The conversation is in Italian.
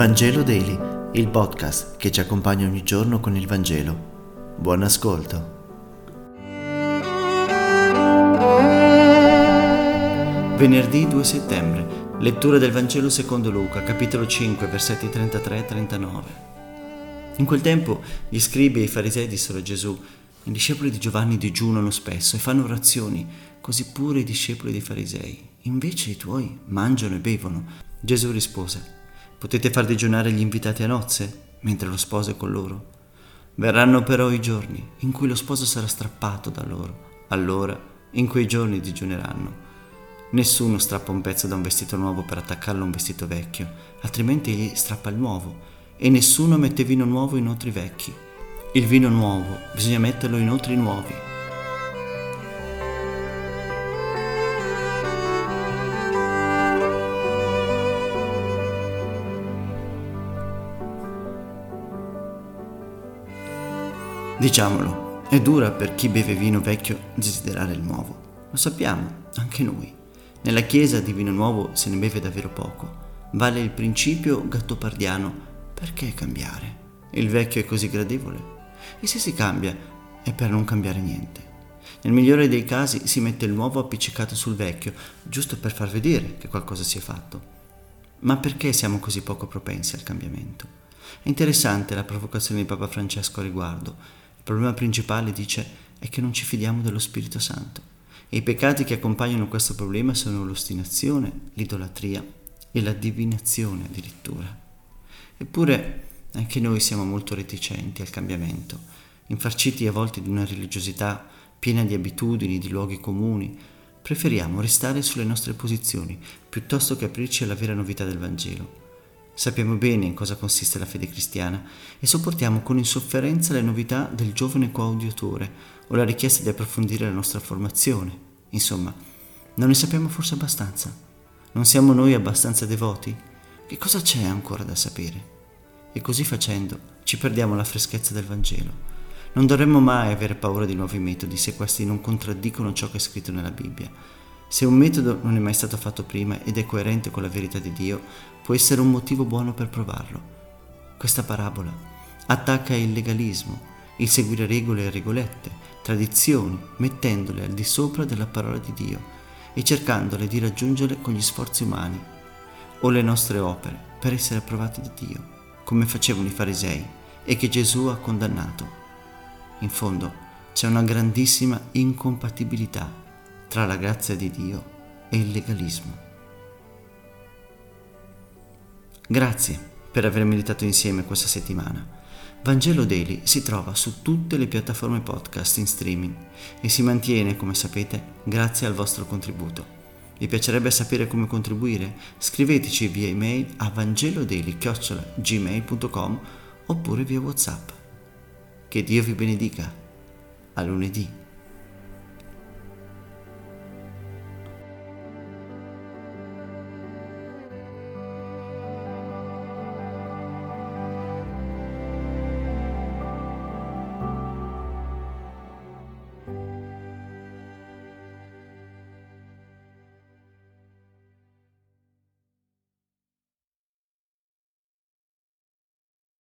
Vangelo Daily, il podcast che ci accompagna ogni giorno con il Vangelo. Buon ascolto. Venerdì 2 settembre, lettura del Vangelo secondo Luca, capitolo 5, versetti 33 e 39. In quel tempo gli scribi e i farisei dissero a Gesù, i discepoli di Giovanni digiunano spesso e fanno orazioni, così pure i discepoli dei farisei. Invece i tuoi mangiano e bevono. Gesù rispose, potete far digiunare gli invitati a nozze, mentre lo sposo è con loro. Verranno però i giorni in cui lo sposo sarà strappato da loro. Allora, in quei giorni digiuneranno. Nessuno strappa un pezzo da un vestito nuovo per attaccarlo a un vestito vecchio, altrimenti egli strappa il nuovo. E nessuno mette vino nuovo in otri vecchi. Il vino nuovo bisogna metterlo in otri nuovi. Diciamolo, è dura per chi beve vino vecchio desiderare il nuovo. Lo sappiamo, anche noi. Nella chiesa di vino nuovo se ne beve davvero poco. Vale il principio gattopardiano. Perché cambiare? Il vecchio è così gradevole. E se si cambia è per non cambiare niente. Nel migliore dei casi si mette il nuovo appiccicato sul vecchio, giusto per far vedere che qualcosa si è fatto. Ma perché siamo così poco propensi al cambiamento? È interessante la provocazione di Papa Francesco a riguardo. Problema principale, dice, è che non ci fidiamo dello Spirito Santo. E i peccati che accompagnano questo problema sono l'ostinazione, l'idolatria e la divinazione addirittura. Eppure anche noi siamo molto reticenti al cambiamento, infarciti a volte di una religiosità piena di abitudini, di luoghi comuni. Preferiamo restare sulle nostre posizioni piuttosto che aprirci alla vera novità del Vangelo. Sappiamo bene in cosa consiste la fede cristiana e sopportiamo con insofferenza le novità del giovane coaudiatore o la richiesta di approfondire la nostra formazione. Insomma, non ne sappiamo forse abbastanza? Non siamo noi abbastanza devoti? Che cosa c'è ancora da sapere? E così facendo ci perdiamo la freschezza del Vangelo. Non dovremmo mai avere paura di nuovi metodi se questi non contraddicono ciò che è scritto nella Bibbia. Se un metodo non è mai stato fatto prima ed è coerente con la verità di Dio, può essere un motivo buono per provarlo. Questa parabola attacca il legalismo, il seguire regole e regolette, tradizioni, mettendole al di sopra della parola di Dio e cercandole di raggiungere con gli sforzi umani o le nostre opere per essere approvate da Dio, come facevano i farisei e che Gesù ha condannato. In fondo c'è una grandissima incompatibilità tra la grazia di Dio e il legalismo. Grazie per aver meditato insieme questa settimana. Vangelo Daily si trova su tutte le piattaforme podcast in streaming e si mantiene, come sapete, grazie al vostro contributo. Vi piacerebbe sapere come contribuire? Scriveteci via email a vangelodaily.gmail.com oppure via Whatsapp. Che Dio vi benedica. A lunedì.